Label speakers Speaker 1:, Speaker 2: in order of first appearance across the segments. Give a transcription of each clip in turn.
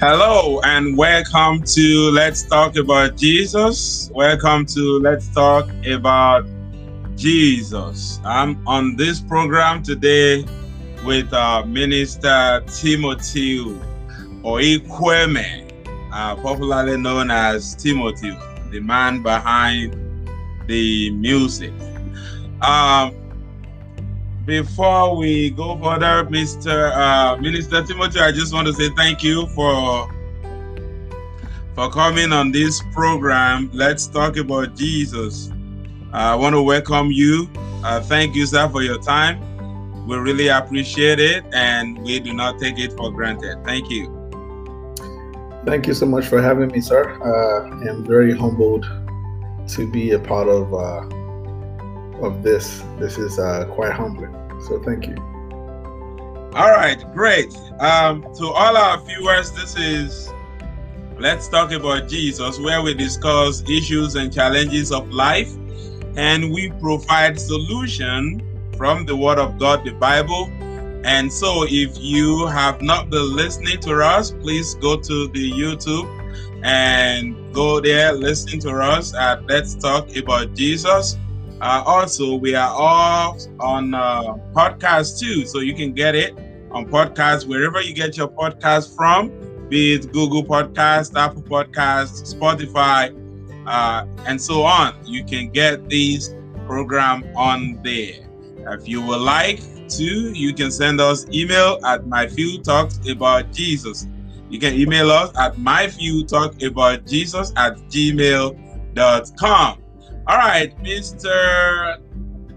Speaker 1: Hello and welcome to Let's Talk About Jesus. Welcome to Let's Talk About Jesus. I'm on this program today with uh, Minister Timothy Oikweme, uh, popularly known as Timothy, the man behind the music. Um, before we go further, Mr. Uh, Minister Timothy, I just want to say thank you for for coming on this program. Let's talk about Jesus. I want to welcome you. Uh, thank you, sir, for your time. We really appreciate it, and we do not take it for granted. Thank you.
Speaker 2: Thank you so much for having me, sir. Uh, I am very humbled to be a part of uh, of this. This is uh, quite humbling. So thank you.
Speaker 1: All right, great. Um, to all our viewers, this is Let's Talk About Jesus, where we discuss issues and challenges of life, and we provide solution from the Word of God, the Bible. And so, if you have not been listening to us, please go to the YouTube and go there, listening to us at Let's Talk About Jesus. Uh, also, we are all on uh, podcast too, so you can get it on podcast wherever you get your podcast from, be it Google Podcast, Apple Podcast, Spotify, uh, and so on. You can get these program on there. If you would like to, you can send us email at my few talks about Jesus. You can email us at my few talk about Jesus at gmail.com. All right, Mr.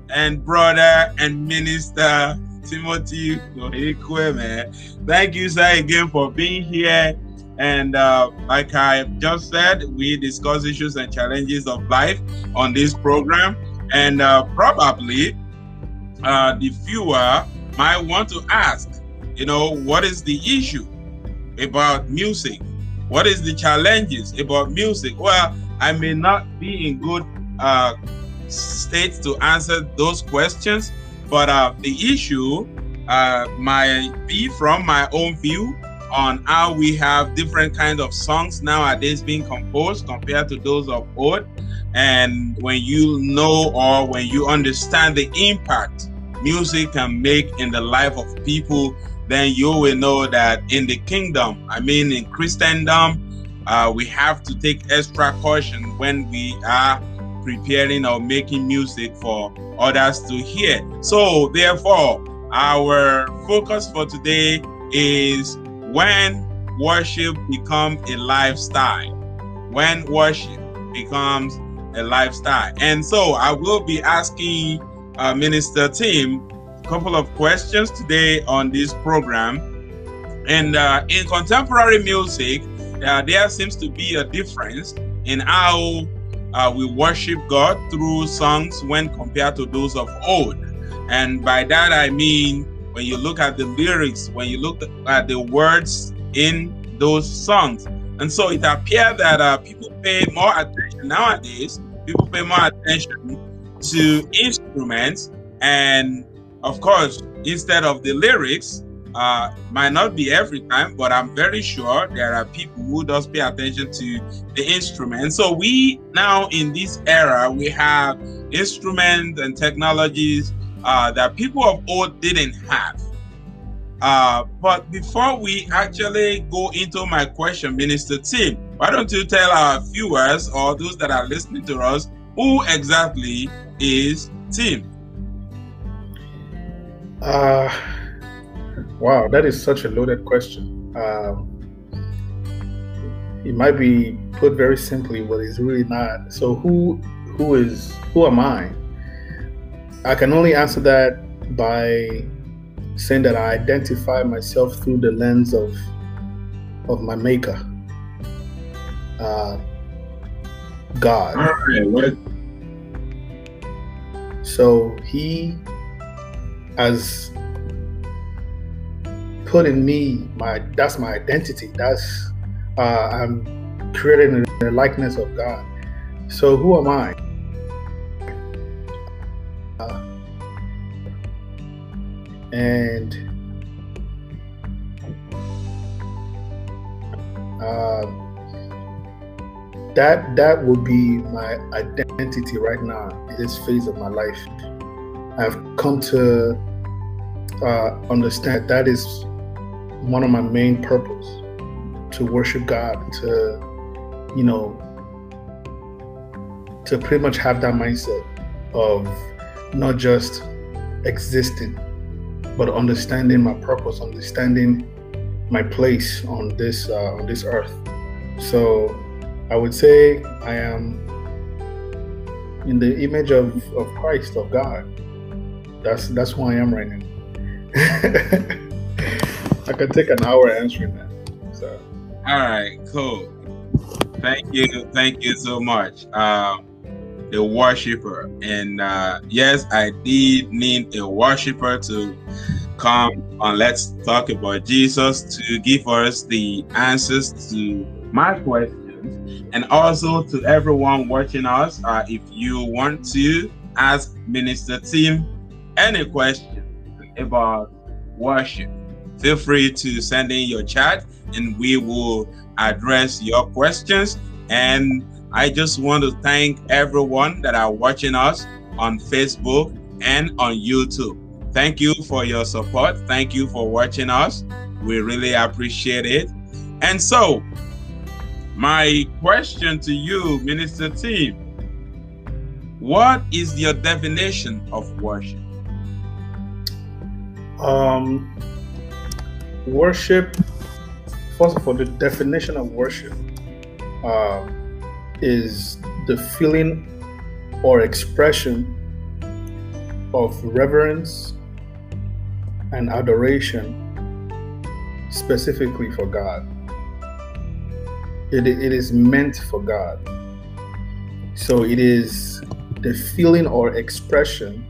Speaker 1: and brother and minister Timothy man. Thank you, sir, again for being here. And uh, like I just said, we discuss issues and challenges of life on this program. And uh, probably uh, the viewer might want to ask, you know, what is the issue about music? What is the challenges about music? Well, I may not be in good uh, states to answer those questions, but uh, the issue uh, might be from my own view on how we have different kinds of songs nowadays being composed compared to those of old. And when you know or when you understand the impact music can make in the life of people, then you will know that in the kingdom, I mean, in Christendom, uh, we have to take extra caution when we are preparing or making music for others to hear. So, therefore, our focus for today is when worship becomes a lifestyle. When worship becomes a lifestyle. And so, I will be asking uh, Minister Tim a couple of questions today on this program. And uh, in contemporary music, uh, there seems to be a difference in how uh, we worship God through songs when compared to those of old. And by that I mean when you look at the lyrics, when you look at the words in those songs. And so it appears that uh, people pay more attention nowadays, people pay more attention to instruments. And of course, instead of the lyrics, uh, might not be every time, but I'm very sure there are people who does pay attention to the instrument. So we now in this era we have instruments and technologies uh, that people of old didn't have. Uh, but before we actually go into my question, Minister Tim, why don't you tell our viewers or those that are listening to us who exactly is Tim?
Speaker 2: Uh, Wow, that is such a loaded question. Um, it might be put very simply, but it's really not. So who who is who am I? I can only answer that by saying that I identify myself through the lens of of my maker. Uh, God.
Speaker 1: Right.
Speaker 2: So he as put in me my that's my identity. That's uh, I'm created in the likeness of God. So who am I? Uh, and Um, that that would be my identity right now in this phase of my life. I've come to uh, understand that is one of my main purpose to worship God, and to you know, to pretty much have that mindset of not just existing, but understanding my purpose, understanding my place on this uh, on this earth. So I would say I am in the image of, of Christ, of God. That's that's who I am right now. I could take an hour answering that. So
Speaker 1: all right, cool. Thank you, thank you so much. Um, the worshiper, and uh, yes, I did need a worshiper to come and let's talk about Jesus to give us the answers to my questions, and also to everyone watching us, uh, if you want to ask Minister Tim any question about worship, feel free to send in your chat and we will address your questions. And I just want to thank everyone that are watching us on Facebook and on YouTube. Thank you for your support. Thank you for watching us. We really appreciate it. And so, my question to you, Minister Tim, what is your definition of worship?
Speaker 2: Um, worship, first of all, the definition of worship uh, is the feeling or expression of reverence and adoration specifically for God it, it is meant for God. So it is the feeling or expression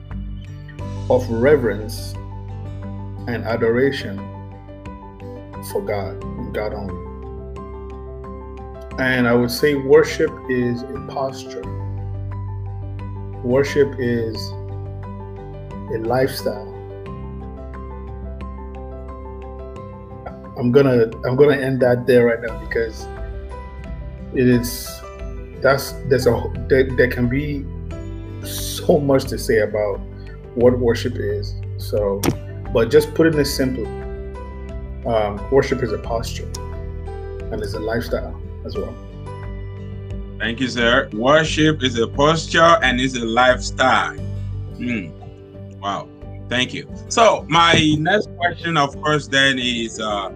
Speaker 2: of reverence and adoration for God, God only. And I would say worship is a posture. Worship is a lifestyle. I'm gonna I'm gonna end that there right now because it is that's there's a there, there can be so much to say about what worship is so but just putting it simply um, worship is a posture and it's a lifestyle as well
Speaker 1: thank you sir worship is a posture and is a lifestyle mm. wow thank you so my next question of course then is uh,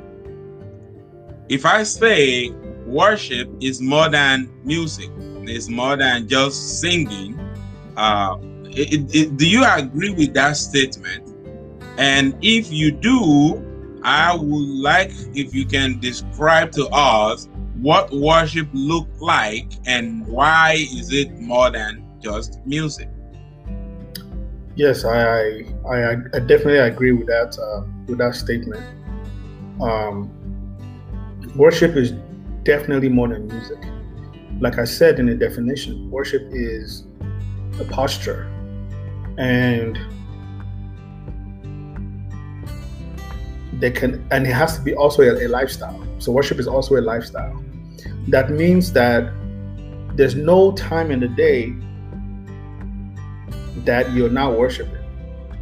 Speaker 1: if i say worship is more than music. It's more than just singing. Uh, it, it, do you agree with that statement? And if you do, I would like if you can describe to us what worship look like and why is it more than just music.
Speaker 2: Yes, I I, I definitely agree with that uh, with that statement. Um, worship is definitely more than music. Like I said in the definition, worship is a posture. And they can and it has to be also a, a lifestyle. So worship is also a lifestyle. That means that there's no time in the day that you're not worshiping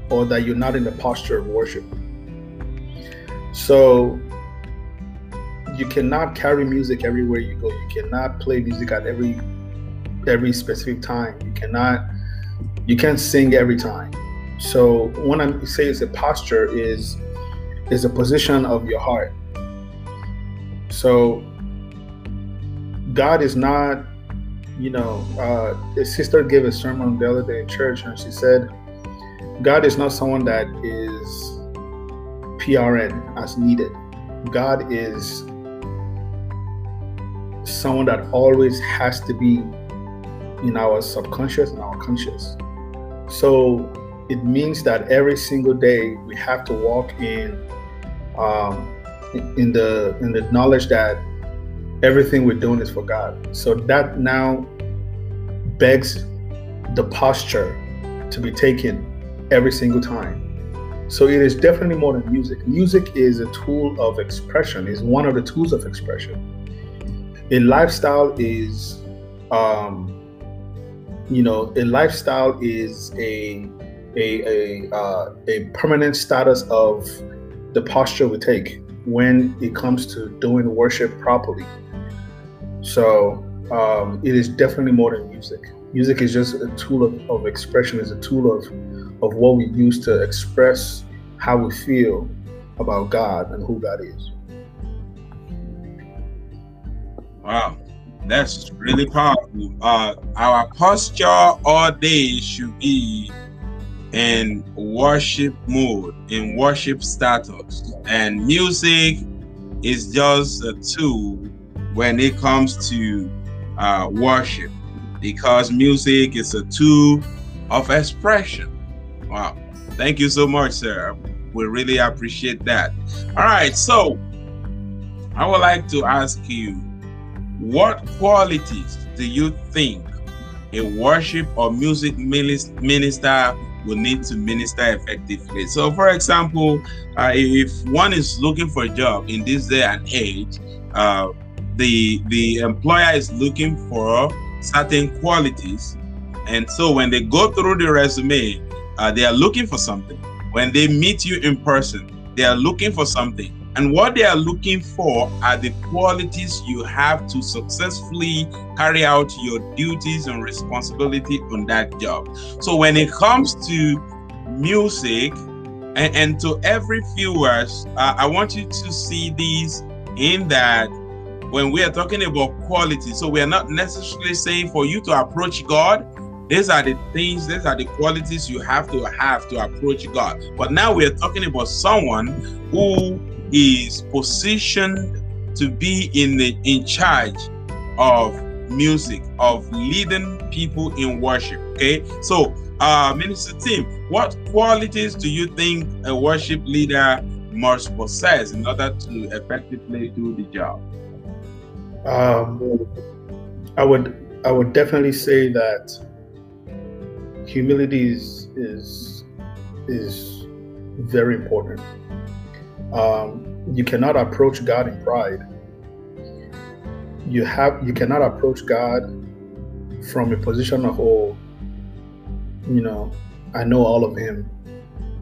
Speaker 2: or that you're not in the posture of worship. So you cannot carry music everywhere you go. You cannot play music at every every specific time. You cannot you can't sing every time. So when I say it's a posture is is a position of your heart. So God is not, you know, uh, a sister gave a sermon the other day in church and she said, God is not someone that is PRN as needed. God is someone that always has to be in our subconscious and our conscious. So it means that every single day we have to walk in um, in the in the knowledge that everything we're doing is for God. So that now begs the posture to be taken every single time. So it is definitely more than music. Music is a tool of expression, is one of the tools of expression. a lifestyle is um, you know a lifestyle is a a a, uh, a permanent status of the posture we take when it comes to doing worship properly. So um, it is definitely more than music. Music is just a tool of, of expression. Is a tool of of what we use to express how we feel about god and who god is.
Speaker 1: Wow that's really powerful. Uh, our posture all day should be in worship mode, in worship status. And music is just a tool when it comes to uh, worship because music is a tool of expression. Wow. Thank you so much, sir. We really appreciate that. All right. So I would like to ask you what qualities do you think a worship or music minister will need to minister effectively? So, for example, uh, if one is looking for a job in this day and age, uh, the the employer is looking for certain qualities, and so when they go through the resume, uh, they are looking for something. When they meet you in person, they are looking for something. And what they are looking for are the qualities you have to successfully carry out your duties and responsibility on that job. So when it comes to music, and, and to every viewers, uh, I want you to see these in that when we are talking about quality, so we are not necessarily saying for you to approach God. These are the things, these are the qualities you have to have to approach God. But now we are talking about someone who is positioned to be in the in charge of music of leading people in worship okay? So uh minister tim what qualities do you think a worship leader must possess in order to effectively do the job?
Speaker 2: Um i would i would definitely say that humility is is is very important um, you cannot approach God in pride. You have you cannot approach God from a position of oh, you know, I know all of Him.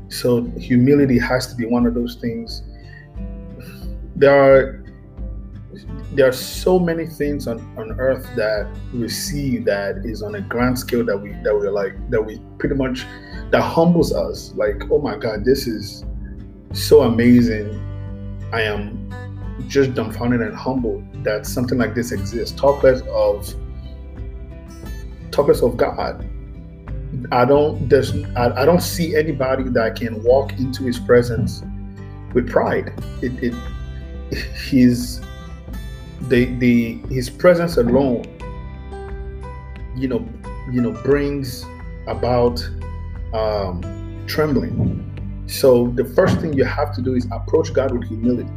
Speaker 2: So humility has to be one of those things. There are there are so many things on, on earth that we see that is on a grand scale that we that we're like that we pretty much that humbles us like oh my god this is so amazing. I am just dumbfounded and humbled that something like this exists. Talk less of talk less of God. I don't there's I, I don't see anybody that can walk into his presence with pride. It, it his the the his presence alone, you know, you know, brings about um, trembling so the first thing you have to do is approach God with humility.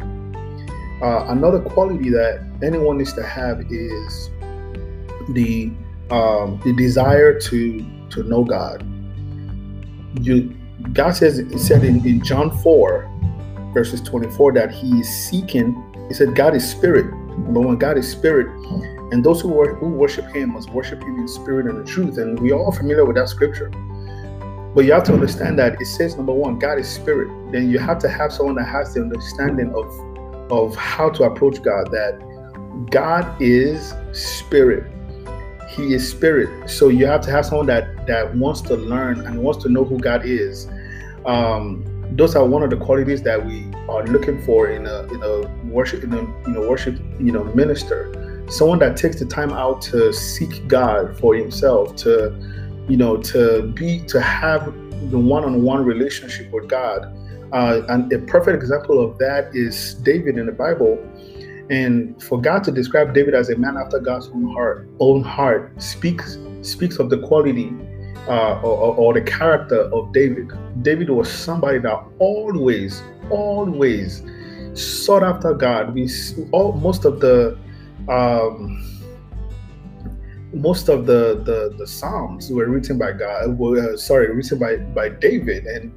Speaker 2: Uh, another quality that anyone needs to have is the um, the desire to to know God. You God says said in, in John 4 verses 24 that he is seeking, he said God is spirit. but when God is spirit. And those who, who worship him must worship him in spirit and in truth. And we are all familiar with that scripture. But you have to understand that it says number one, God is spirit. Then you have to have someone that has the understanding of of how to approach God. That God is spirit. He is spirit. So you have to have someone that that wants to learn and wants to know who God is. Um, those are one of the qualities that we are looking for in a in a worship in a you know worship you know minister. Someone that takes the time out to seek God for himself to you know, to be to have the one-on-one relationship with God. Uh, and a perfect example of that is David in the Bible. And for God to describe David as a man after God's own heart, own heart speaks speaks of the quality uh, or, or, the character of David. David was somebody that always, always sought after God. We all most of the um, most of the, the the psalms were written by God. Uh, sorry, written by by David, and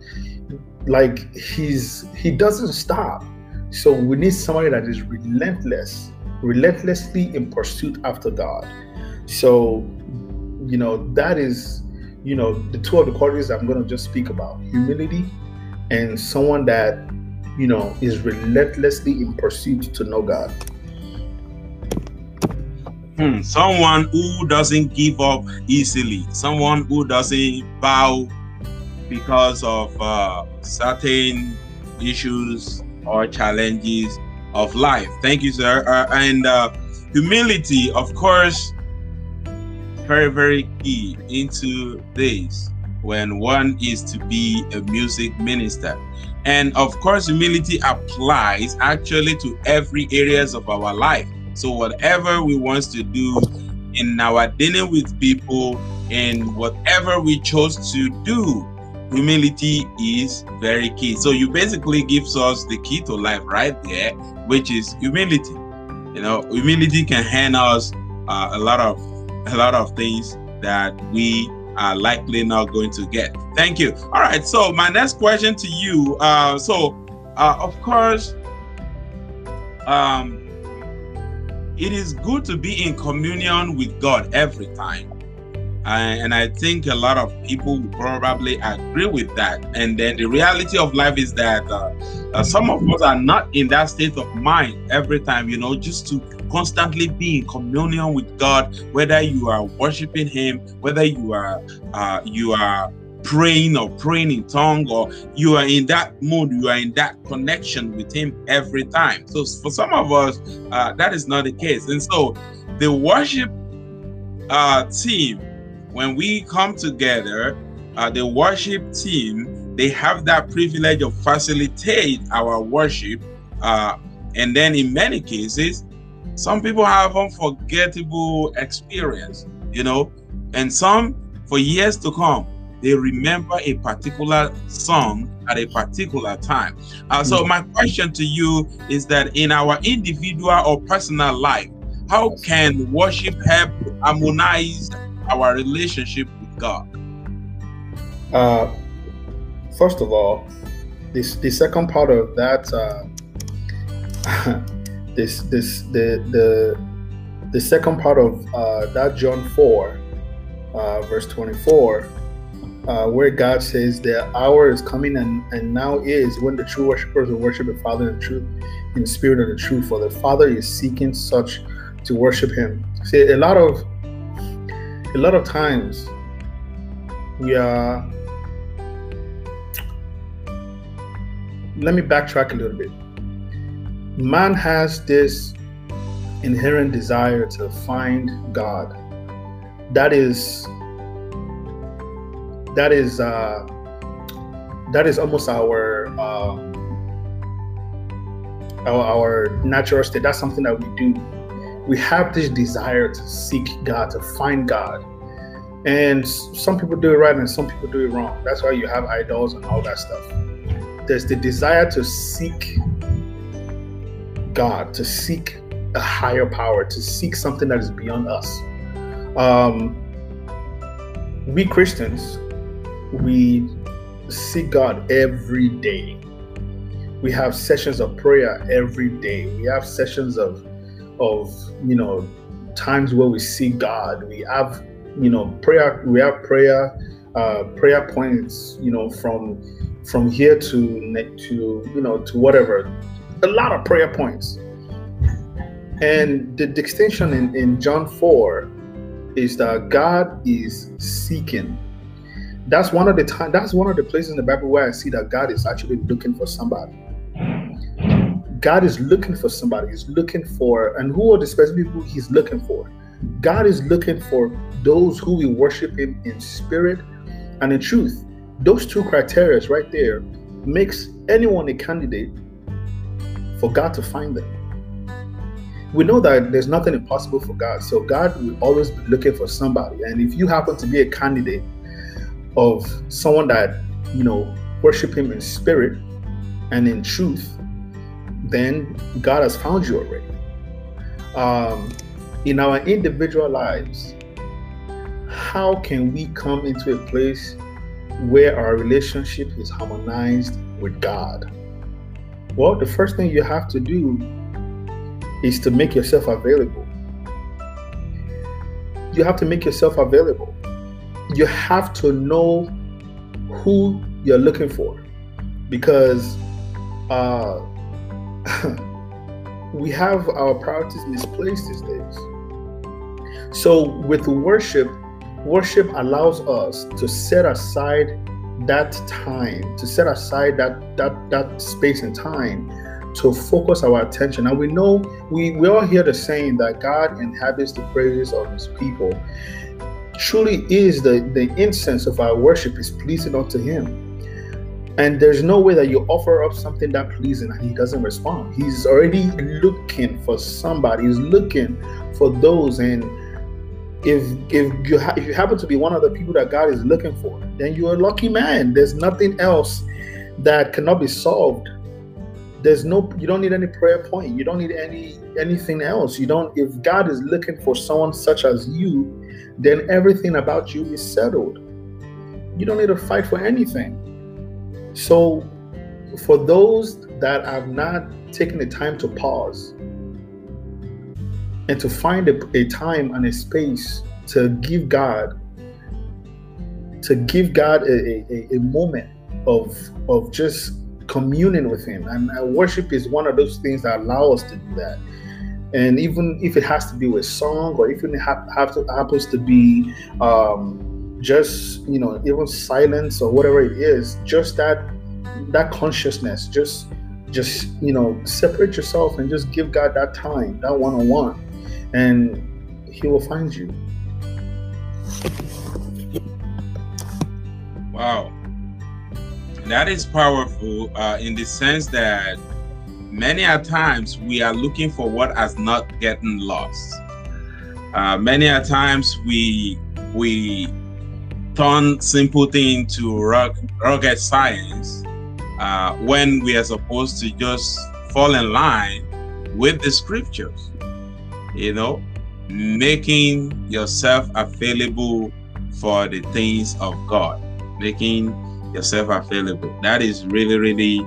Speaker 2: like he's he doesn't stop. So we need somebody that is relentless relentlessly in pursuit after God. So, you know, that is, you know, the two of the qualities I'm going to just speak about humility and someone that, you know, is relentlessly in pursuit to know God.
Speaker 1: Hmm, someone who doesn't give up easily, someone who doesn't bow because of uh, certain issues or challenges of life. Thank you, sir. Uh, and uh, humility, of course, very, very key into this when one is to be a music minister. And of course, humility applies actually to every areas of our life so whatever we want to do in our dealing with people and whatever we chose to do, humility is very key. So you basically gives us the key to life right there, which is humility. You know, humility can hand us uh, a lot of a lot of things that we are likely not going to get. Thank you. All right. So my next question to you. Uh, so uh, of course, um, it is good to be in communion with God every time. and I think a lot of people probably agree with that. And then the reality of life is that uh, uh, some of us are not in that state of mind every time, you know, just to constantly be in communion with God, whether you are worshiping Him, whether you are uh, you are praying or praying in tongue or you are in that mood you are in that connection with him every time. So for some of us uh, that is not the case. And so the worship uh, team when we come together uh, the worship team they have that privilege of facilitate our worship uh, and then in many cases some people have unforgettable experience you know and some for years to come they remember a particular song at a particular time. Uh, so, hmm. my question to you is that in our individual or personal life, how can worship help harmonize our relationship with God?
Speaker 2: Uh, first of all, this the second part of that, uh, this this the the the second part of uh, that John four, uh, verse twenty four uh, where God says the hour is coming and, and now is when the true worshipers will worship the Father in truth, in spirit of the truth. For the Father is seeking such to worship Him. See, a lot of a lot of times we are. Let me backtrack a little bit. Man has this inherent desire to find God. That is that is uh, that is almost our, uh, our our natural state. That's something that we do. We have this desire to seek God, to find God, and some people do it right and some people do it wrong. That's why you have idols and all that stuff. There's the desire to seek God, to seek a higher power, to seek something that is beyond us. Um, we Christians, we seek God every day. We have sessions of prayer every day. We have sessions of of you know times where we see God. We have you know prayer. We have prayer uh, prayer points. You know from from here to to you know to whatever. A lot of prayer points. And the distinction in, in John 4 is that God is seeking that's one of the time that's one of the places in the bible where i see that god is actually looking for somebody. God is looking for somebody. He's looking for and who are the specific people he's looking for? God is looking for those who will worship him in spirit and in truth. Those two criteria right there makes anyone a candidate for god to find them. We know that there's nothing impossible for god so god will always be looking for somebody. And if you happen to be a candidate of someone that you know worship him in spirit and in truth then god has found you already um, in our individual lives how can we come into a place where our relationship is harmonized with god well the first thing you have to do is to make yourself available. You have to make yourself available. You have to know who you're looking for because uh, we have our priorities misplaced these days. So, with worship, worship allows us to set aside that time, to set aside that that that space and time to focus our attention. And we know we, we all hear the saying that God inhabits the praises of his people. Truly is the, the incense of our worship is pleasing unto him. And there's no way that you offer up something that pleasing and he doesn't respond. He's already looking for somebody. He's looking for those. And if if you ha- if you happen to be one of the people that God is looking for, then you're a lucky man. There's nothing else that cannot be solved there's no you don't need any prayer point you don't need any anything else you don't if god is looking for someone such as you then everything about you is settled you don't need to fight for anything so for those that have not taken the time to pause and to find a, a time and a space to give god to give god a, a, a moment of of just communing with Him. And uh, worship is one of those things that allow us to do that. And even if it has to be with song, or even it ha- have to, happens to be um, just you know even silence or whatever it is, just that that consciousness, just just you know separate yourself and just give God that time, that one on one, and He will find you.
Speaker 1: Wow that is powerful uh, in the sense that many a times we are looking for what has not gotten lost. Uh, many a times we we turn simple thing to rugged science uh, when we are supposed to just fall in line with the scriptures. You know, making yourself available for the things of God, making yourself available. That is really, really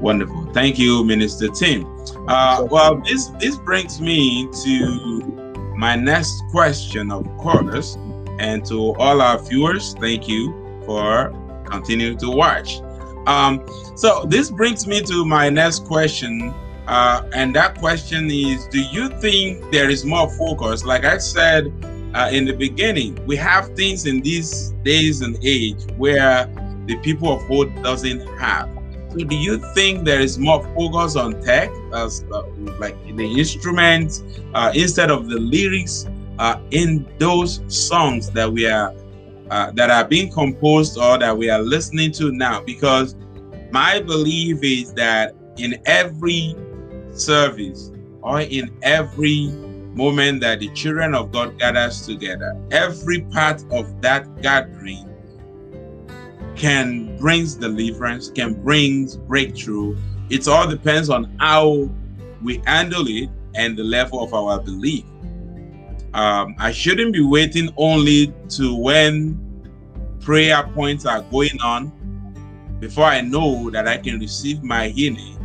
Speaker 1: wonderful. Thank you, Minister Tim. Uh, well, this this brings me to my next question, of course, and to all our viewers. Thank you for continuing to watch. Um, so this brings me to my next question, uh, and that question is: Do you think there is more focus? Like I said uh, in the beginning, we have things in these days and age where the people of old doesn't have. So do you think there is more focus on tech as uh, like the instruments uh, instead of the lyrics uh, in those songs that we are uh, that are being composed or that we are listening to now? Because my belief is that in every service or in every moment that the children of God gathers together, every part of that gathering can brings deliverance, can brings breakthrough. It all depends on how we handle it and the level of our belief. Um, I shouldn't be waiting only to when prayer points are going on before I know that I can receive my healing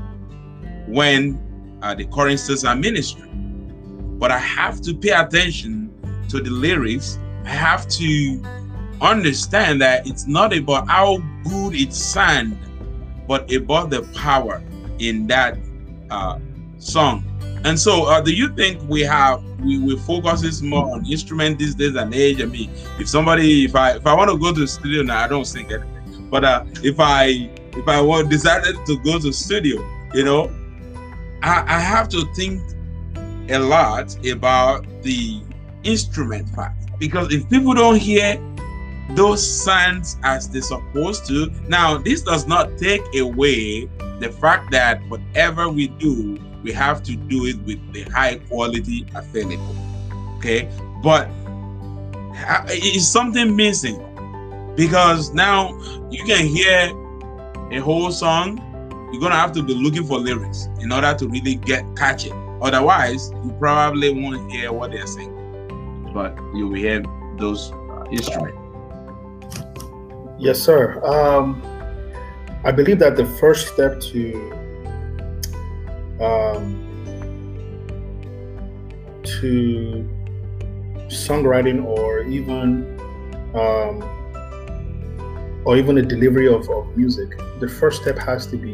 Speaker 1: when uh, the choristers are ministering. But I have to pay attention to the lyrics. I have to understand that it's not about how good it sounds, but about the power in that uh, song. And so, uh, do you think we have we, we focuses more on instrument these days and age? I mean, if somebody, if I if I want to go to the studio now, I don't sing anything. But uh, if I if I want decided to go to studio, you know, I, I have to think a lot about the instrument part because if people don't hear those sounds as they're supposed to. Now, this does not take away the fact that whatever we do, we have to do it with the high quality available. Okay, but it's something missing because now you can hear a whole song. You're gonna have to be looking for lyrics in order to really get catch it. Otherwise, you probably won't hear what they're saying, but you will hear those uh, instruments.
Speaker 2: Yes, sir. Um, I believe that the first step to um, to songwriting or even um, or even the delivery of, of music, the first step has to be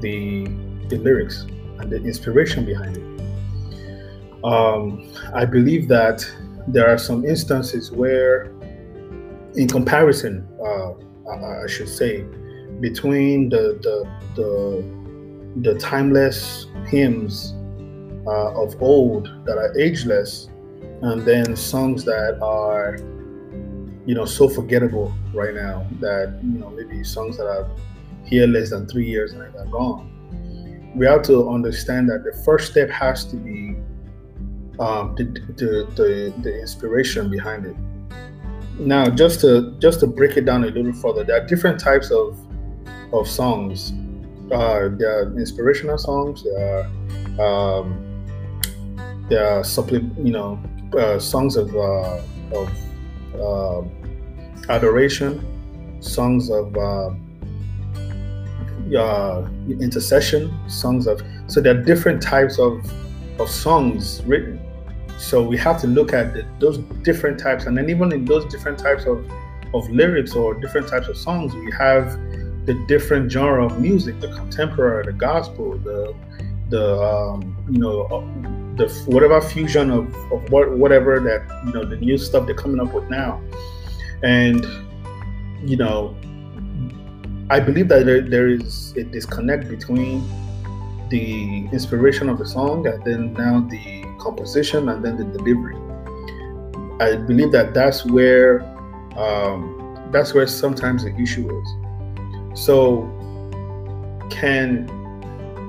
Speaker 2: the the lyrics and the inspiration behind it. Um, I believe that there are some instances where, in comparison, uh, I should say, between the the the, the timeless hymns uh, of old that are ageless, and then songs that are, you know, so forgettable right now that you know maybe songs that are here less than three years and they're gone. We have to understand that the first step has to be um, the, the, the the inspiration behind it. Now, just to just to break it down a little further, there are different types of of songs. Uh, there are inspirational songs. There are um, there are you know, uh, songs of uh, of uh, adoration, songs of uh, uh, intercession, songs of. So there are different types of of songs written. So we have to look at the, those different types, and then even in those different types of of lyrics or different types of songs, we have the different genre of music: the contemporary, the gospel, the the um, you know uh, the whatever fusion of, of what whatever that you know the new stuff they're coming up with now. And you know i believe that there, there is a disconnect between the inspiration of the song and then now the composition and then the delivery i believe that that's where um, that's where sometimes the issue is so can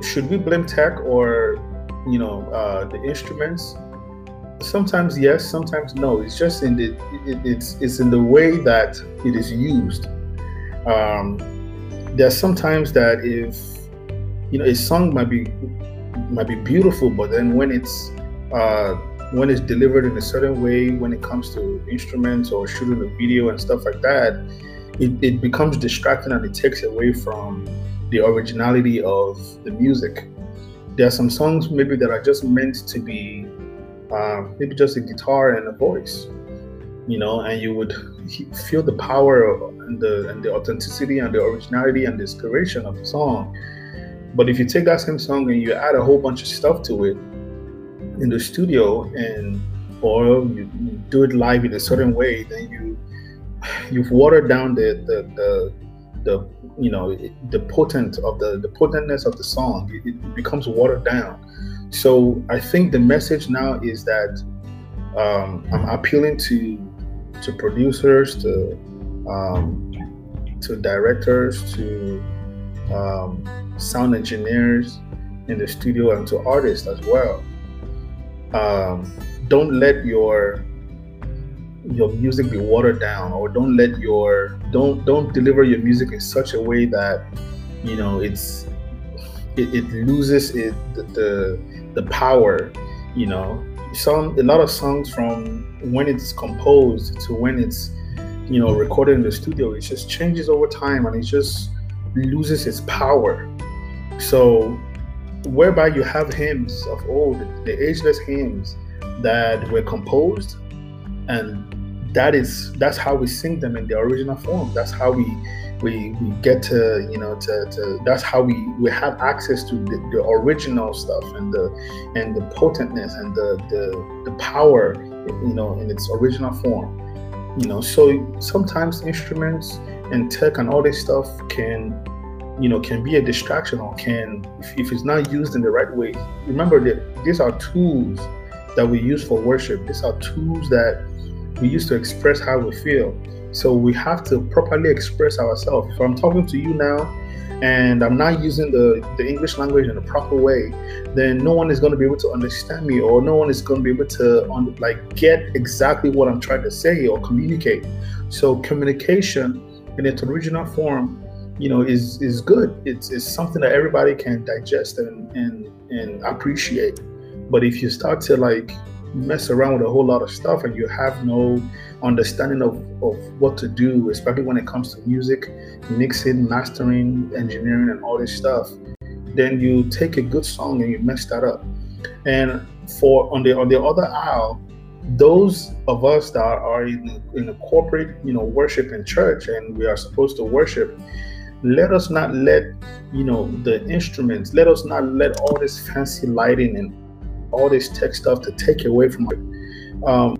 Speaker 2: should we blame tech or you know uh, the instruments? Sometimes yes, sometimes no. It's just in the it, it's it's in the way that it is used. Um, there's sometimes that if you know a song might be might be beautiful, but then when it's uh, when it's delivered in a certain way, when it comes to instruments or shooting a video and stuff like that, it, it becomes distracting and it takes away from the originality of the music. There are some songs maybe that are just meant to be uh, maybe just a guitar and a voice, you know, and you would feel the power and the and the authenticity and the originality and the inspiration of the song. But if you take that same song and you add a whole bunch of stuff to it in the studio and or you, do it live in a certain way, then you you've watered down the the, the the you know the potent of the the potentness of the song. It, it, becomes watered down. So i think the message now is that um, i'm appealing to to producers to um, to directors to um, sound engineers in the studio and to artists as well um, don't let your your music be watered down or don't let your don't don't deliver your music in such a way that you know it's it, it loses it the, the power you know. Some a lot of songs from when it's composed to when it's you know recorded in the studio it just changes over time and it just loses its power. So whereby you have hymns of old the ageless hymns that were composed and that is that's how we sing them in the original form. That's how we we, we get to you know to, to that's how we we have access to the, the original stuff and the and the potentness and the, the the power you know in its original form. You know so sometimes instruments and tech and all this stuff can you know can be a distraction or can if, if it's not used in the right way remember that these are tools that we use for worship these are tools that we use to express how we feel. So we have to properly express ourselves. If I'm talking to you now and I'm not using the, the English language in a proper way, then no one is going to be able to understand me or no one is going to be able to un- like get exactly what I'm trying to say or communicate. So communication in its original form, you know, is is good. It's, it's something that everybody can digest and, and and appreciate. But if you start to like mess around with a whole lot of stuff and you have no understanding of, of what to do, especially when it comes to music, mixing, mastering, engineering, and all this stuff, then you take a good song and you mess that up. And for on the on the other aisle, those of us that are in, in a corporate, you know, worship in church and we are supposed to worship, let us not let, you know, the instruments, let us not let all this fancy lighting and all this tech stuff to take away from it. Um,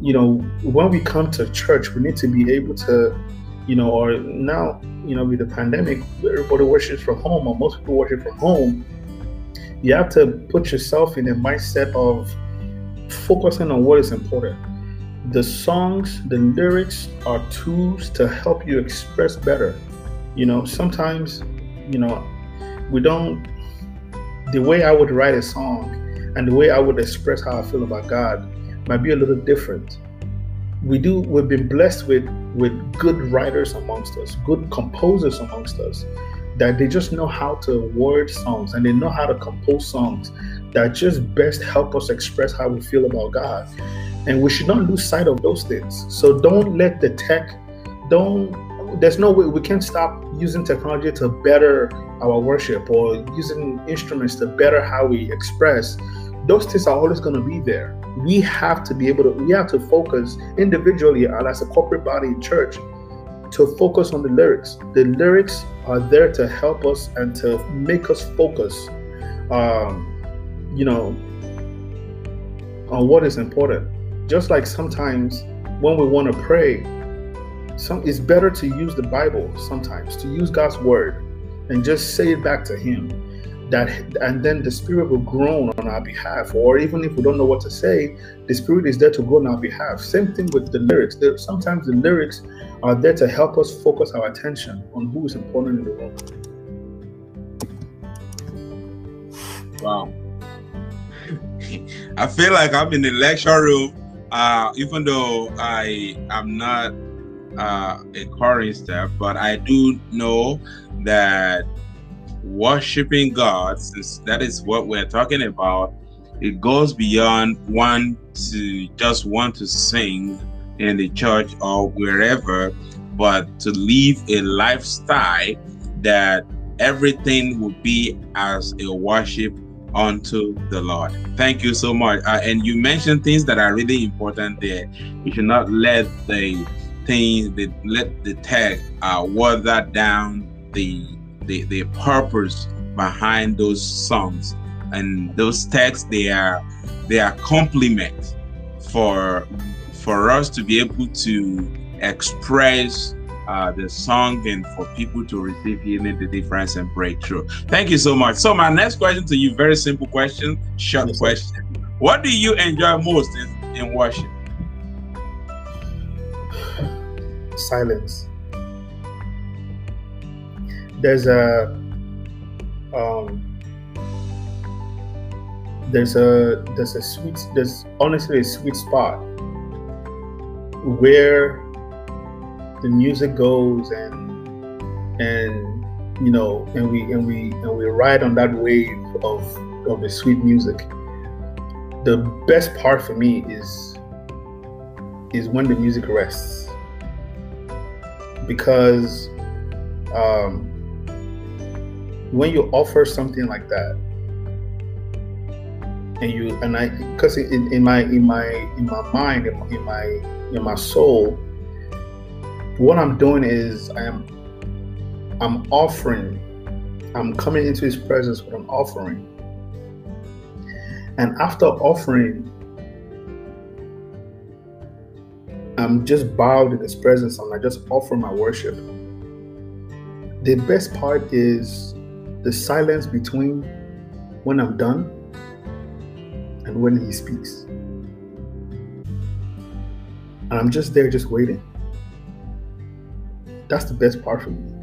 Speaker 2: you know, when we come to church, we need to be able to, you know, or now, you know, with the pandemic, everybody worships from home, or most people worship from home. You have to put yourself in a mindset of focusing on what is important. The songs, the lyrics are tools to help you express better. You know, sometimes, you know, we don't, the way I would write a song and the way I would express how I feel about God might be a little different. We do, we've been blessed with, with good writers amongst us, good composers amongst us, that they just know how to word songs and they know how to compose songs that just best help us express how we feel about God. And we should not lose sight of those things. So don't let the tech, don't, there's no way we can't stop using technology to better our worship or using instruments to better how we express. Those things are always going to be there. We have to be able to, we have to focus individually and as a corporate body in church to focus on the lyrics. The lyrics are there to help us and to make us focus. Um, you know, on what is important. Just like sometimes when we want to pray, some it's better to use the Bible sometimes, to use God's word and just say it back to him. That and then the spirit will groan on our behalf. Or even if we don't know what to say, the spirit is there to groan on our behalf. Same thing with the lyrics. There, sometimes the lyrics are there to help us focus our attention on who is important in the room.
Speaker 1: Wow. I feel like I'm in the lecture room, uh, even though I am not uh, a chorister, but I do know that worshiping God, since that is what we're talking about, it goes beyond one to just want to sing in the church or wherever, but to live a lifestyle that everything would be as a worship unto the Lord. Thank you so much. Uh, and you mentioned things that are really important there. You should not let the things that let the tag uh, water down the, the the purpose behind those songs and those texts. They are they are complement for for us to be able to express uh, the song and for people to receive healing, the difference, and breakthrough. Thank you so much. So, my next question to you, very simple question, short question. What do you enjoy most in, in worship?
Speaker 2: Silence. There's a um, there's a there's a sweet there's honestly a sweet spot where the music goes and and you know and we and we and we ride on that wave of of the sweet music the best part for me is is when the music rests because um, when you offer something like that and you and i because in, in my in my in my mind in my, in my in my soul what I'm doing is I am I'm offering, I'm coming into his presence with an offering. And after offering, I'm just bowed in his presence and I just offer my worship. The best part is the silence between when I'm done and when he speaks. And I'm just there, just waiting. That's the best part for me.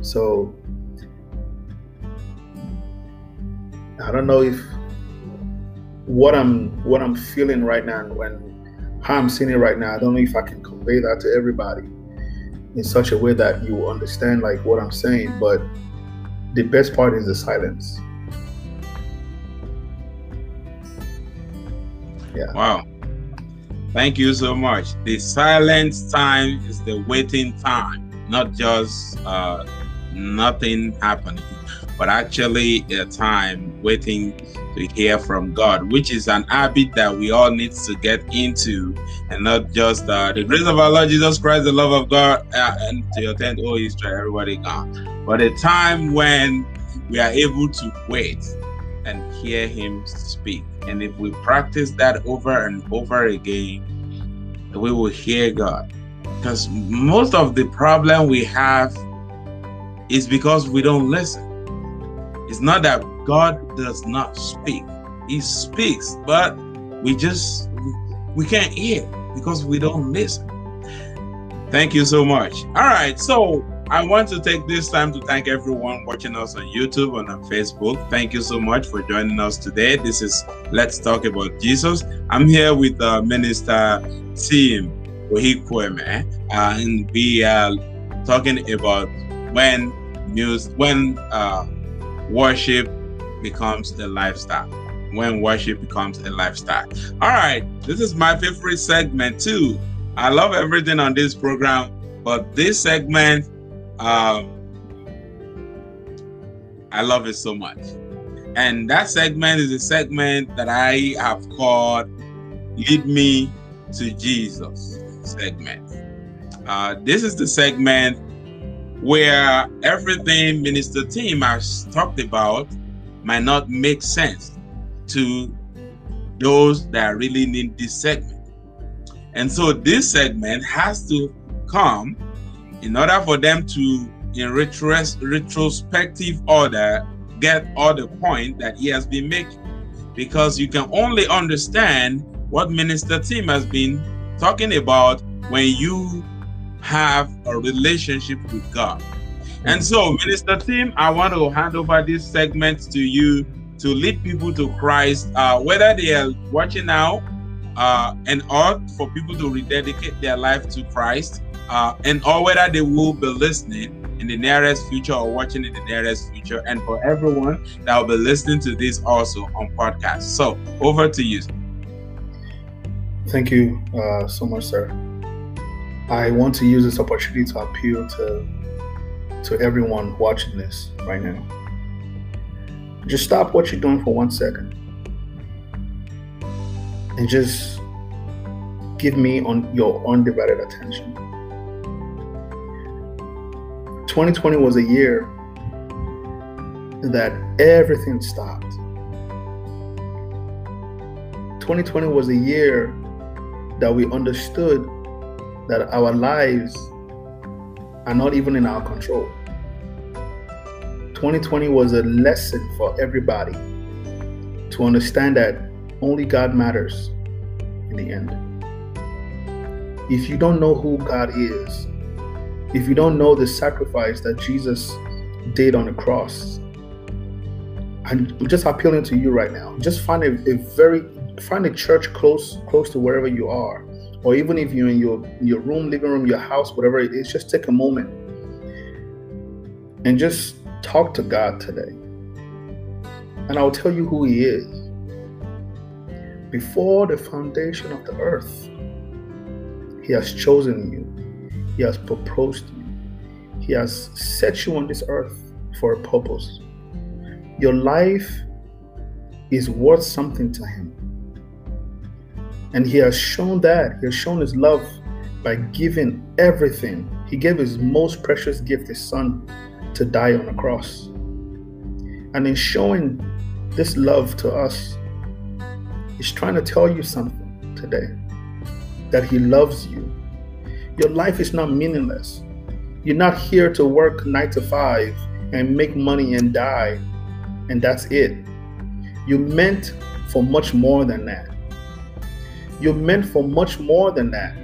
Speaker 2: So I don't know if what I'm what I'm feeling right now and when how I'm seeing it right now, I don't know if I can convey that to everybody in such a way that you understand like what I'm saying, but the best part is the silence.
Speaker 1: Yeah. Wow. Thank you so much. The silence time is the waiting time, not just uh, nothing happening, but actually a time waiting to hear from God, which is an habit that we all need to get into, and not just uh, the grace of our Lord Jesus Christ, the love of God, uh, and to tent, oh Israel, everybody gone. But a time when we are able to wait and hear Him speak, and if we practice that over and over again, we will hear God. Because most of the problem we have is because we don't listen. It's not that God does not speak. He speaks, but we just we can't hear because we don't listen. Thank you so much. All right, so I want to take this time to thank everyone watching us on YouTube and on Facebook. Thank you so much for joining us today. This is Let's Talk About Jesus. I'm here with uh, Minister Tim Ohikweme, uh, and we are talking about when music, when uh, worship becomes a lifestyle. When worship becomes a lifestyle. All right, this is my favorite segment too. I love everything on this program, but this segment, um, I love it so much. And that segment is a segment that I have called Lead Me to Jesus segment. Uh, this is the segment where everything Minister Tim has talked about might not make sense to those that really need this segment. And so this segment has to come in order for them to, in retros- retrospective order, get all the point that he has been making. Because you can only understand what Minister Tim has been talking about when you have a relationship with God. And so, Minister Tim, I want to hand over this segment to you to lead people to Christ, uh, whether they are watching now uh, and or for people to rededicate their life to Christ, uh, and or whether they will be listening in the nearest future or watching in the nearest future, and for everyone that will be listening to this also on podcast. So, over to you.
Speaker 2: Thank you uh, so much, sir. I want to use this opportunity to appeal to to everyone watching this right now. Just stop what you're doing for one second and just give me on your undivided attention. 2020 was a year that everything stopped. 2020 was a year that we understood that our lives are not even in our control. 2020 was a lesson for everybody to understand that only God matters in the end. If you don't know who God is, if you don't know the sacrifice that Jesus did on the cross, I'm just appealing to you right now. Just find a, a very find a church close close to wherever you are or even if you're in your your room living room your house whatever it is just take a moment and just talk to god today. And i'll tell you who he is. Before the foundation of the earth he has chosen you. He has proposed you. He has set you on this earth for a purpose. Your life is worth something to him and he has shown that. He has shown his love by giving everything. He gave his most precious gift, his son, to die on a cross. And in showing this love to us, he's trying to tell you something today that he loves you. Your life is not meaningless. You're not here to work nine to five and make money and die, and that's it. You're meant for much more than that. You're meant for much more than that.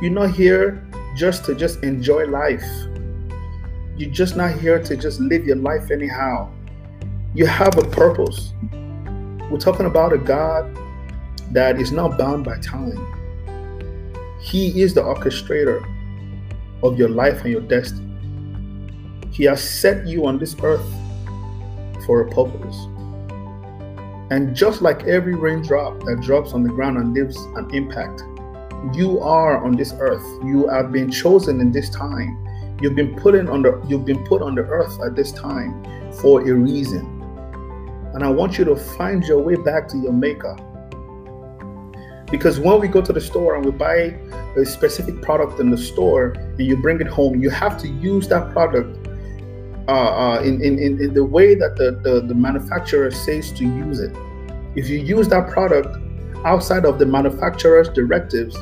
Speaker 2: You're not here just to just enjoy life. You're just not here to just live your life anyhow. You have a purpose. We're talking about a God that is not bound by time. He is the orchestrator of your life and your destiny. He has set you on this earth for a purpose. And just like every raindrop that drops on the ground and leaves an impact, you are on this earth. You have been chosen in this time. You've been put in on the you've been put on the earth at this time for a reason. And I want you to find your way back to your maker. Because when we go to the store and we buy a specific product in the store and you bring it home, you have to use that product uh, uh, in, in, in the way that the, the, the manufacturer says to use it. If you use that product outside of the manufacturer's directives,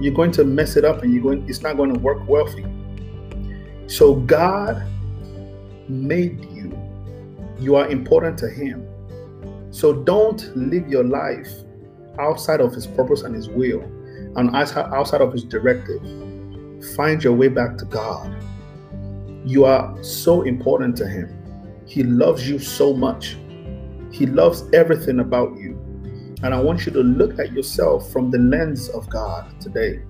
Speaker 2: you're going to mess it up and you're going it's not going to work well for you. So God made you. You are important to him. So don't live your life outside of his purpose and his will and outside of his directive. Find your way back to God. You are so important to him. He loves you so much. He loves everything about you. And I want you to look at yourself from the lens of God today.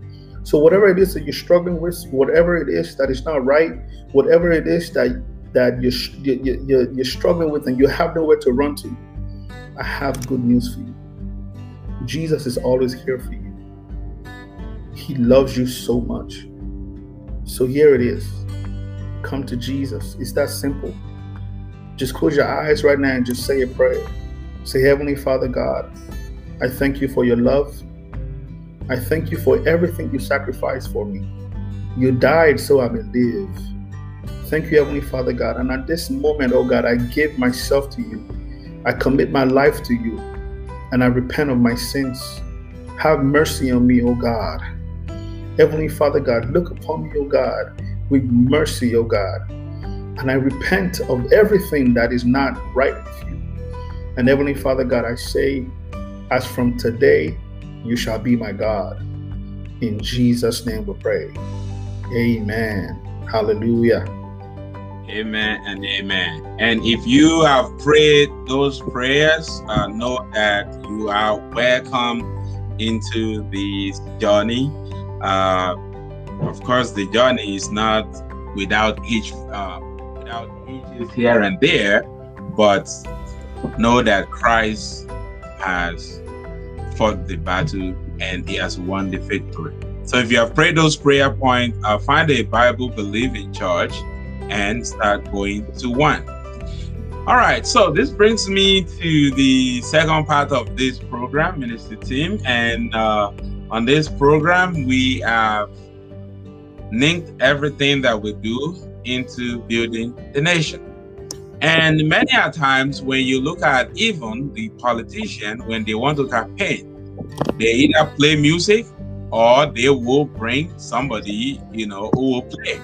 Speaker 2: So, whatever it is that you're struggling with, whatever it is that is not right, whatever it is that that you're, you're, you're struggling with and you have nowhere to run to, I have good news for you. Jesus is always here for you. He loves you so much. So here it is. Come to Jesus. It's that simple. Just close your eyes right now and just say a prayer. Say, Heavenly Father God, I thank you for your love. I thank you for everything you sacrificed for me. You died so I may live. Thank you, Heavenly Father God. And at this moment, oh God, I give myself to you. I commit my life to you and I repent of my sins. Have mercy on me, O God. Heavenly Father God, look upon me, O God, with mercy, O God. And I repent of everything that is not right with you. And Heavenly Father God, I say, as from today, you shall be my God. In Jesus' name we pray. Amen. Hallelujah.
Speaker 1: Amen and amen. And if you have prayed those prayers, uh, know that you are welcome into this journey. Uh, of course, the journey is not without each uh, without each here and there, but know that Christ has fought the battle and He has won the victory. So, if you have prayed those prayer points, uh, find a Bible believing church and start going to one. All right, so this brings me to the second part of this program, Minister Tim. And uh, on this program, we have linked everything that we do into building the nation. And many a times, when you look at even the politician, when they want to campaign, they either play music or they will bring somebody, you know, who will play.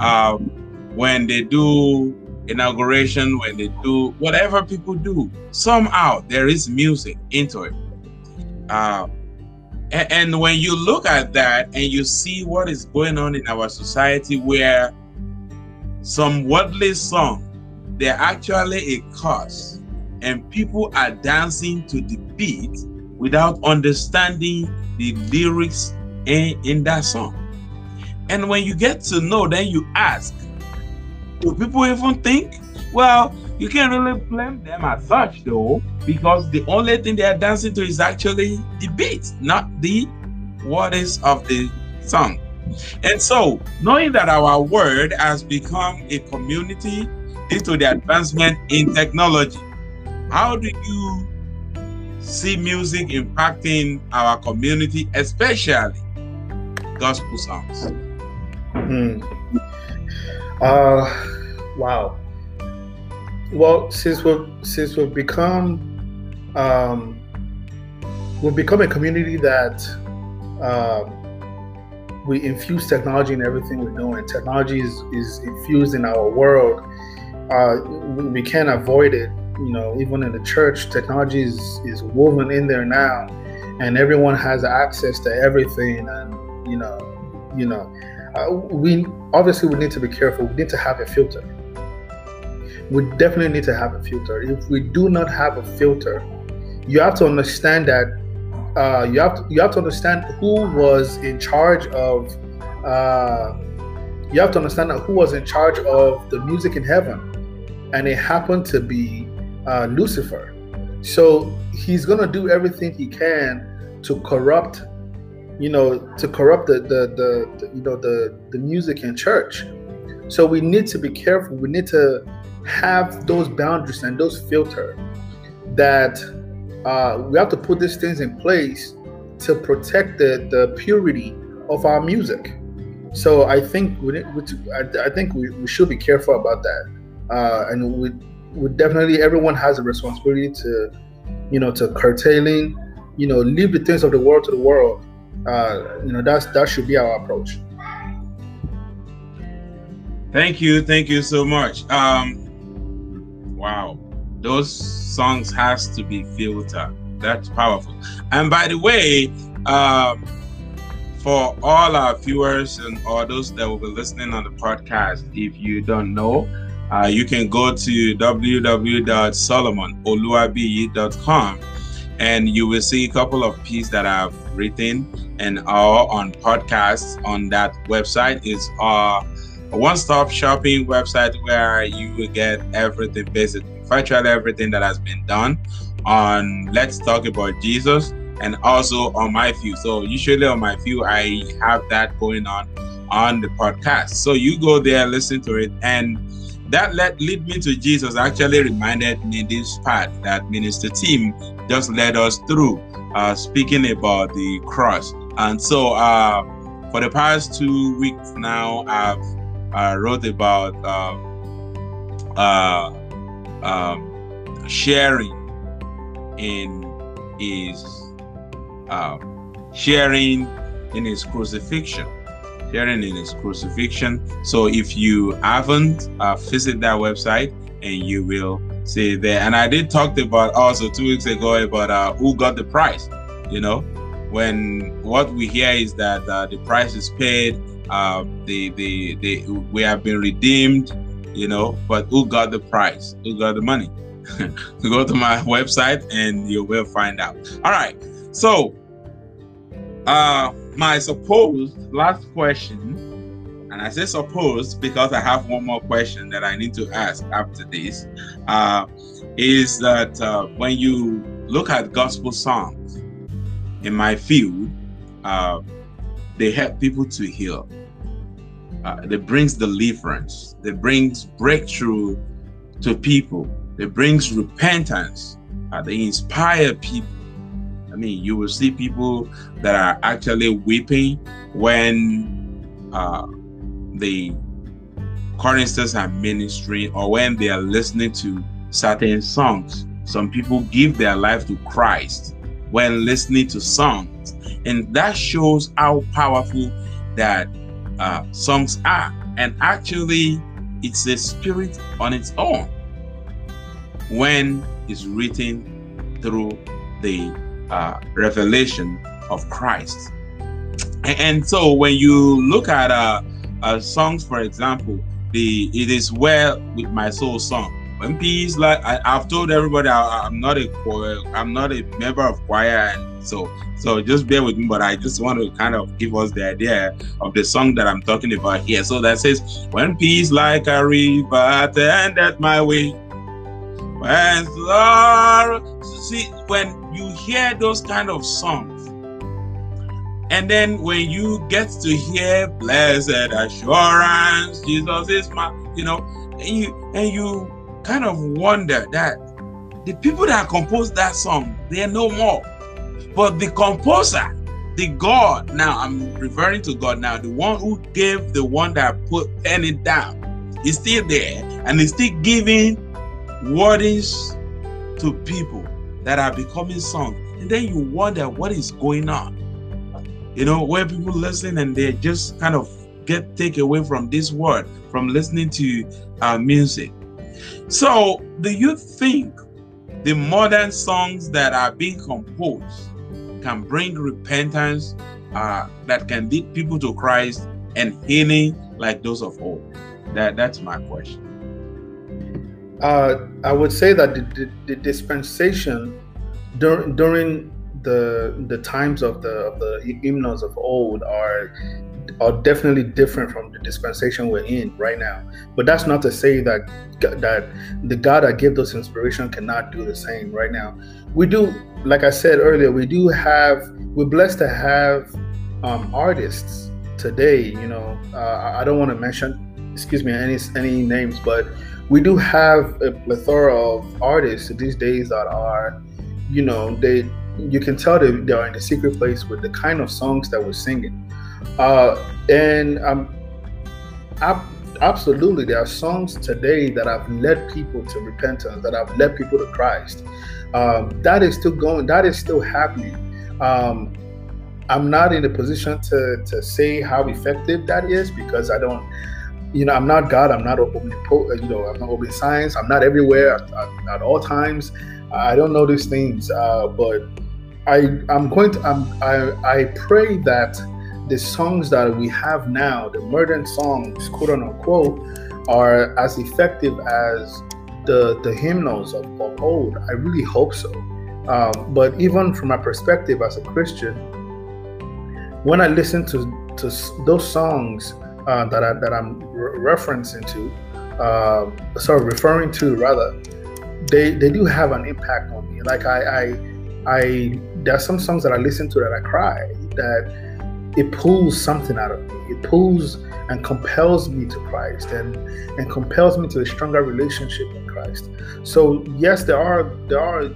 Speaker 1: Um, when they do inauguration, when they do whatever people do, somehow there is music into it. Uh, and, when you look at that and you see what is going on in our society, where some worldly song, they're actually a curse, and people are dancing to the beat without understanding the lyrics in, in that song. And when you get to know, then you ask, do people even think? Well, you can't really blame them as such though, because the only thing they are dancing to is actually the beat, not the words of the song. And so, knowing that our word has become a community due to the advancement in technology, how do you see music impacting our community, especially gospel songs?
Speaker 2: Hmm. Uh, wow. Well, since we've since we've become um, we've become a community that um, we infuse technology in everything we do, and technology is, is infused in our world. Uh, we, can't avoid it. You know, even in the church, technology is, is woven in there now, and everyone has access to everything. And you know, you know, uh, we obviously we need to be careful. We need to have a filter. We definitely need to have a filter. If we do not have a filter, you have to understand that uh, you have to, you have to understand who was in charge of. Uh, you have to understand who was in charge of the music in heaven, and it happened to be uh, Lucifer. So he's gonna do everything he can to corrupt you know, to corrupt the, the, the, the, you know the the music in church. So we need to be careful. We need to have those boundaries and those filter that uh, we have to put these things in place to protect the, the purity of our music. So I think we, we I, think we, we should be careful about that, uh, and we, we definitely everyone has a responsibility to, you know, to curtailing, you know, leave the things of the world to the world. Uh, you know, that's that should be our approach.
Speaker 1: Thank you, thank you so much. Um, wow, those songs has to be filtered. That's powerful. And by the way, um, for all our viewers and all those that will be listening on the podcast, if you don't know, uh, you can go to www.solomonoluabiyi.com and you will see a couple of pieces that I've written and are on podcasts on that website. Is uh, a one-stop shopping website where you will get everything, basically, virtually everything that has been done on Let's Talk About Jesus and also on my view. So usually on my view, I have that going on on the podcast. So you go there, listen to it, and that led lead me to Jesus. Actually, reminded me this part that Minister Tim just led us through, uh, speaking about the cross. And so, uh, for the past two weeks now, I've uh, wrote about uh, uh, um, sharing in his um, sharing in his crucifixion sharing in his crucifixion. So if you haven't uh, visit that website and you will see there. And i did talk about also two weeks ago about uh, who got the price you know? When what we hear is that uh, the price is paid the, the, the, we have been redeemed you know but who got the price who got the money? Go to my website and you will find out. All right so uh, my supposed last question, and I say supposed because I have one more question that I need to ask after this, uh, is that uh, when you look at gospel songs in my field, uh, they help people to heal. Uh, they brings deliverance. They brings breakthrough to people. They brings repentance. Uh, they inspire people I mean, you will see people that are actually weeping when uh, the choristers are ministering or when they are listening to certain songs. Some people give their life to Christ when listening to songs, and that shows how powerful that uh, songs are. And actually, it's a spirit on its own when it's written through the uh, revelation of Christ. And, so when you look at uh, uh, songs, for example, the it is well with my soul song. When peace like I, have told everybody I, am not a choir, I'm not a member of choir, and so so just bear with me. But I just want to kind of give us the idea of the song that I'm talking about here. So that says, "When peace like a river attended my way." When sorrow, see, when you hear those kind of songs, and then when you get to hear blessed assurance, Jesus is my, you know, and you and you kind of wonder that the people that composed that song, they are no more. But the composer, the God, now I'm referring to God now, the one who gave the one that put pen it down, is still there and is still giving words to people that are becoming songs. And then you wonder what is going on. You know, where people listen and they just kind of get taken away from this word, from listening to uh, music. So, do you think the modern songs that are being composed can bring repentance uh, that can lead people to Christ and healing like those of old? That that's my question.
Speaker 2: Uh, I would say that the, the, the dispensation dur- during the the times of the of the hymnals of old are are definitely different from the dispensation we're in right now. But that's not to say that that the God that gave those inspiration cannot do the same right now. We do, like I said earlier, we do have we're blessed to have um, artists today. You know, uh, I don't want to mention, excuse me, any any names, but we do have a plethora of artists these days that are, you know, they you can tell that they're in a secret place with the kind of songs that we're singing. Uh, and um, absolutely, there are songs today that have led people to repentance, that have led people to Christ. Um, that is still going. That is still happening. Um, I'm not in a position to to say how effective that is because I don't. You know, I'm not God. I'm not omnipotent. You know, I'm not omniscient. I'm not everywhere at, at, all times. I don't know these things, uh, but I I'm going to I'm, I I pray that the songs that we have now, the modern songs, quote unquote, are as effective as the the hymnals of, of old. I really hope so. Um, but even from my perspective as a Christian, when I listen to to those songs uh, that I, that I'm re- referencing to, uh, sorry, referring to rather, they they do have an impact on me. Like I I, I there are some songs that I listen to that I cry that it pulls something out of me. It pulls and compels me to Christ and and compels me to a stronger relationship in Christ. So yes, there are there are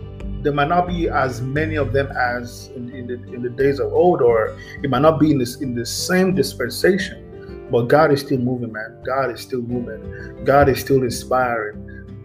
Speaker 2: there might not be as many of them as in, in, the, in the days of old, or it might not be in this in the same dispensation. But God is still moving, man. God is still moving. God is still inspiring.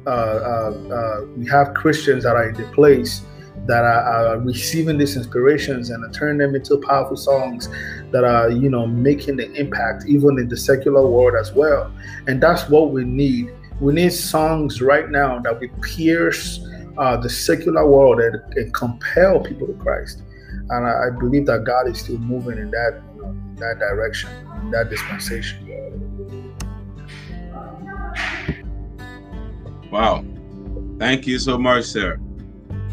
Speaker 2: Uh, uh, uh, we have Christians that are in the place that are, are, receiving these inspirations and turning them into powerful songs that are, you know, making the impact even in the secular world as well. And that's what we need. We need songs right now that will pierce uh, the secular world and, and, compel people to Christ. And I, I, believe that God is still moving in that, you know, in that direction, in that dispensation.
Speaker 1: Wow. Thank you so much, sir.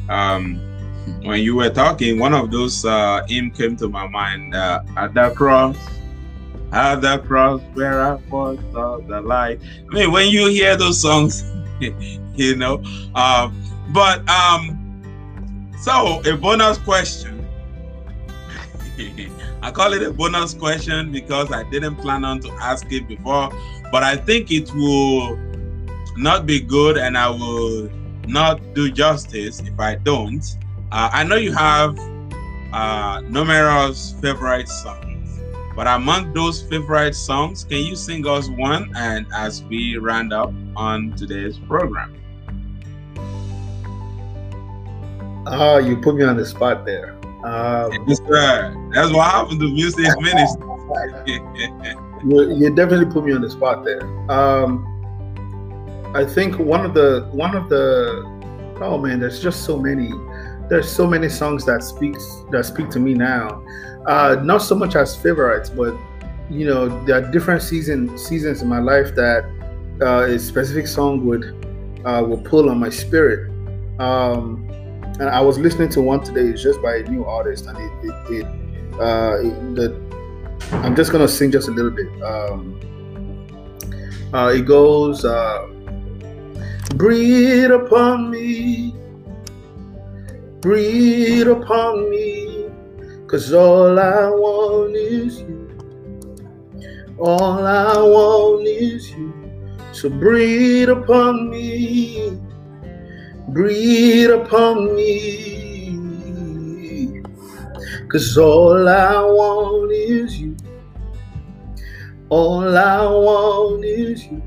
Speaker 1: Um, when you were talking, one of those uh, came to my mind. Uh, at the cross, at the cross where I first saw the light. I mean, when you hear those songs, you know. Uh, but um, so a bonus question. I call it a bonus question because I didn't plan on to ask it before, but I think it will not be good, and I will not do justice if I don't. Uh, I know you have uh, numerous favorite songs, but among those favorite songs, can you sing us one? And as we round up on today's program.
Speaker 2: Oh, you put me on the spot there. Um,
Speaker 1: yes, sir. That's what happened to music ministry.
Speaker 2: you, you definitely put me on the spot there. Um, I think one of the one of the oh man, there's just so many. There's so many songs that speaks that speak to me now. Uh, not so much as favorites, but you know, there are different season seasons in my life that uh, a specific song would uh, pull on my spirit. Um, and I was listening to one today. It's just by a new artist, and it, it, it, uh, it the, I'm just gonna sing just a little bit. Um, uh, it goes. Uh, Breathe upon me, breathe upon me, cause all I want is you. All I want is you. So breathe upon me, breathe upon me, cause all I want is you. All I want is you.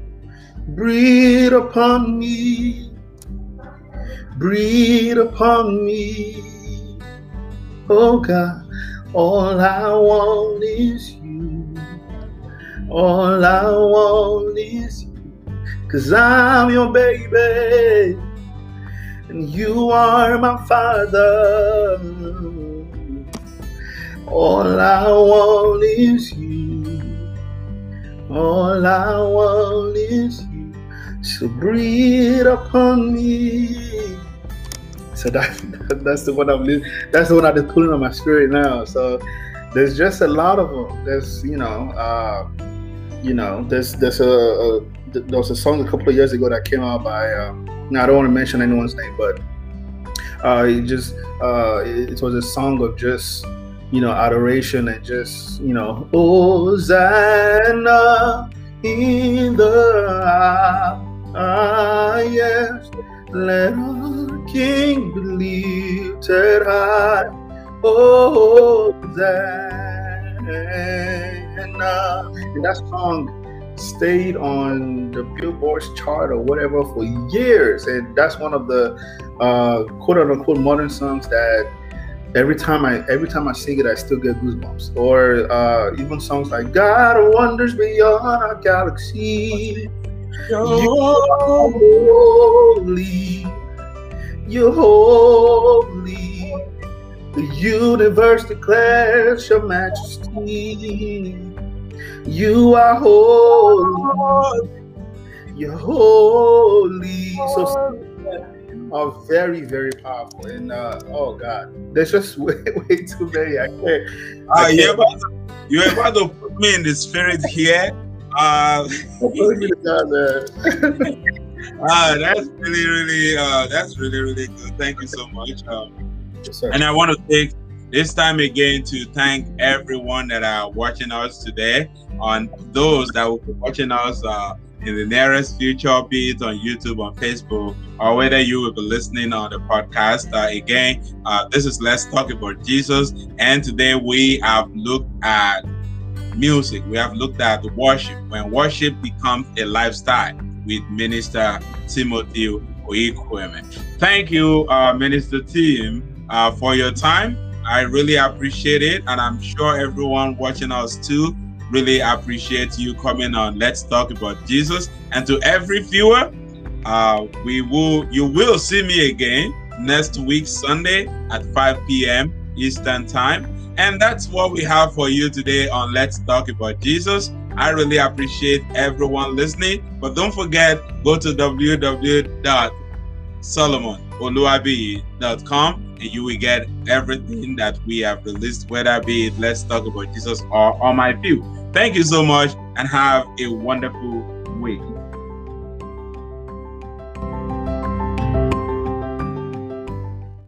Speaker 2: Breathe upon me, breathe upon me. Oh God, all I want is you. All I want is you. Cause I'm your baby, and you are my father. All I want is you. All I want is you. So breathe upon me. So that, that that's the one I'm that's the one I'm pulling on my spirit now. So there's just a lot of them. There's you know, uh, you know, there's there's a, a there was a song a couple of years ago that came out by. Um, now I don't want to mention anyone's name, but uh, it just uh, it, it was a song of just you know adoration and just you know Hosanna in the Ah, yes, let our King be lifted high. Oh, Hosanna. And that song stayed on the Billboard's chart or whatever for years. And that's one of the uh, quote unquote modern songs that every time I every time I sing it, I still get goosebumps. Or uh, even songs like "God wonders beyond our galaxy." You're holy, you're holy. The universe declares your majesty. You are holy, you're holy. So are very, very powerful. And uh, oh god, there's just way, way too many. I can't.
Speaker 1: Uh, you're, about to, you're about to put me in the spirit here. Uh, uh, that's really, really, uh, that's really, really good. Thank you so much. Um, yes, and I want to take this time again to thank everyone that are watching us today. On those that will be watching us uh, in the nearest future, be it on YouTube, on Facebook, or whether you will be listening on the podcast. Uh, again, uh, this is Let's Talk About Jesus. And today we have looked at music. We have looked at worship. When worship becomes a lifestyle with Minister Timothy Oyekweme. Thank you, uh, Minister Tim, uh, for your time. I really appreciate it. And I'm sure everyone watching us too really appreciate you coming on. Let's talk about Jesus. And to every viewer, uh, we will you will see me again next week Sunday at 5 p.m. Eastern Time. And that's what we have for you today on Let's Talk About Jesus. I really appreciate everyone listening. But don't forget, go to www.solomonoluabi.com and you will get everything that we have released, whether it be Let's Talk About Jesus or On My View. Thank you so much and have a wonderful week.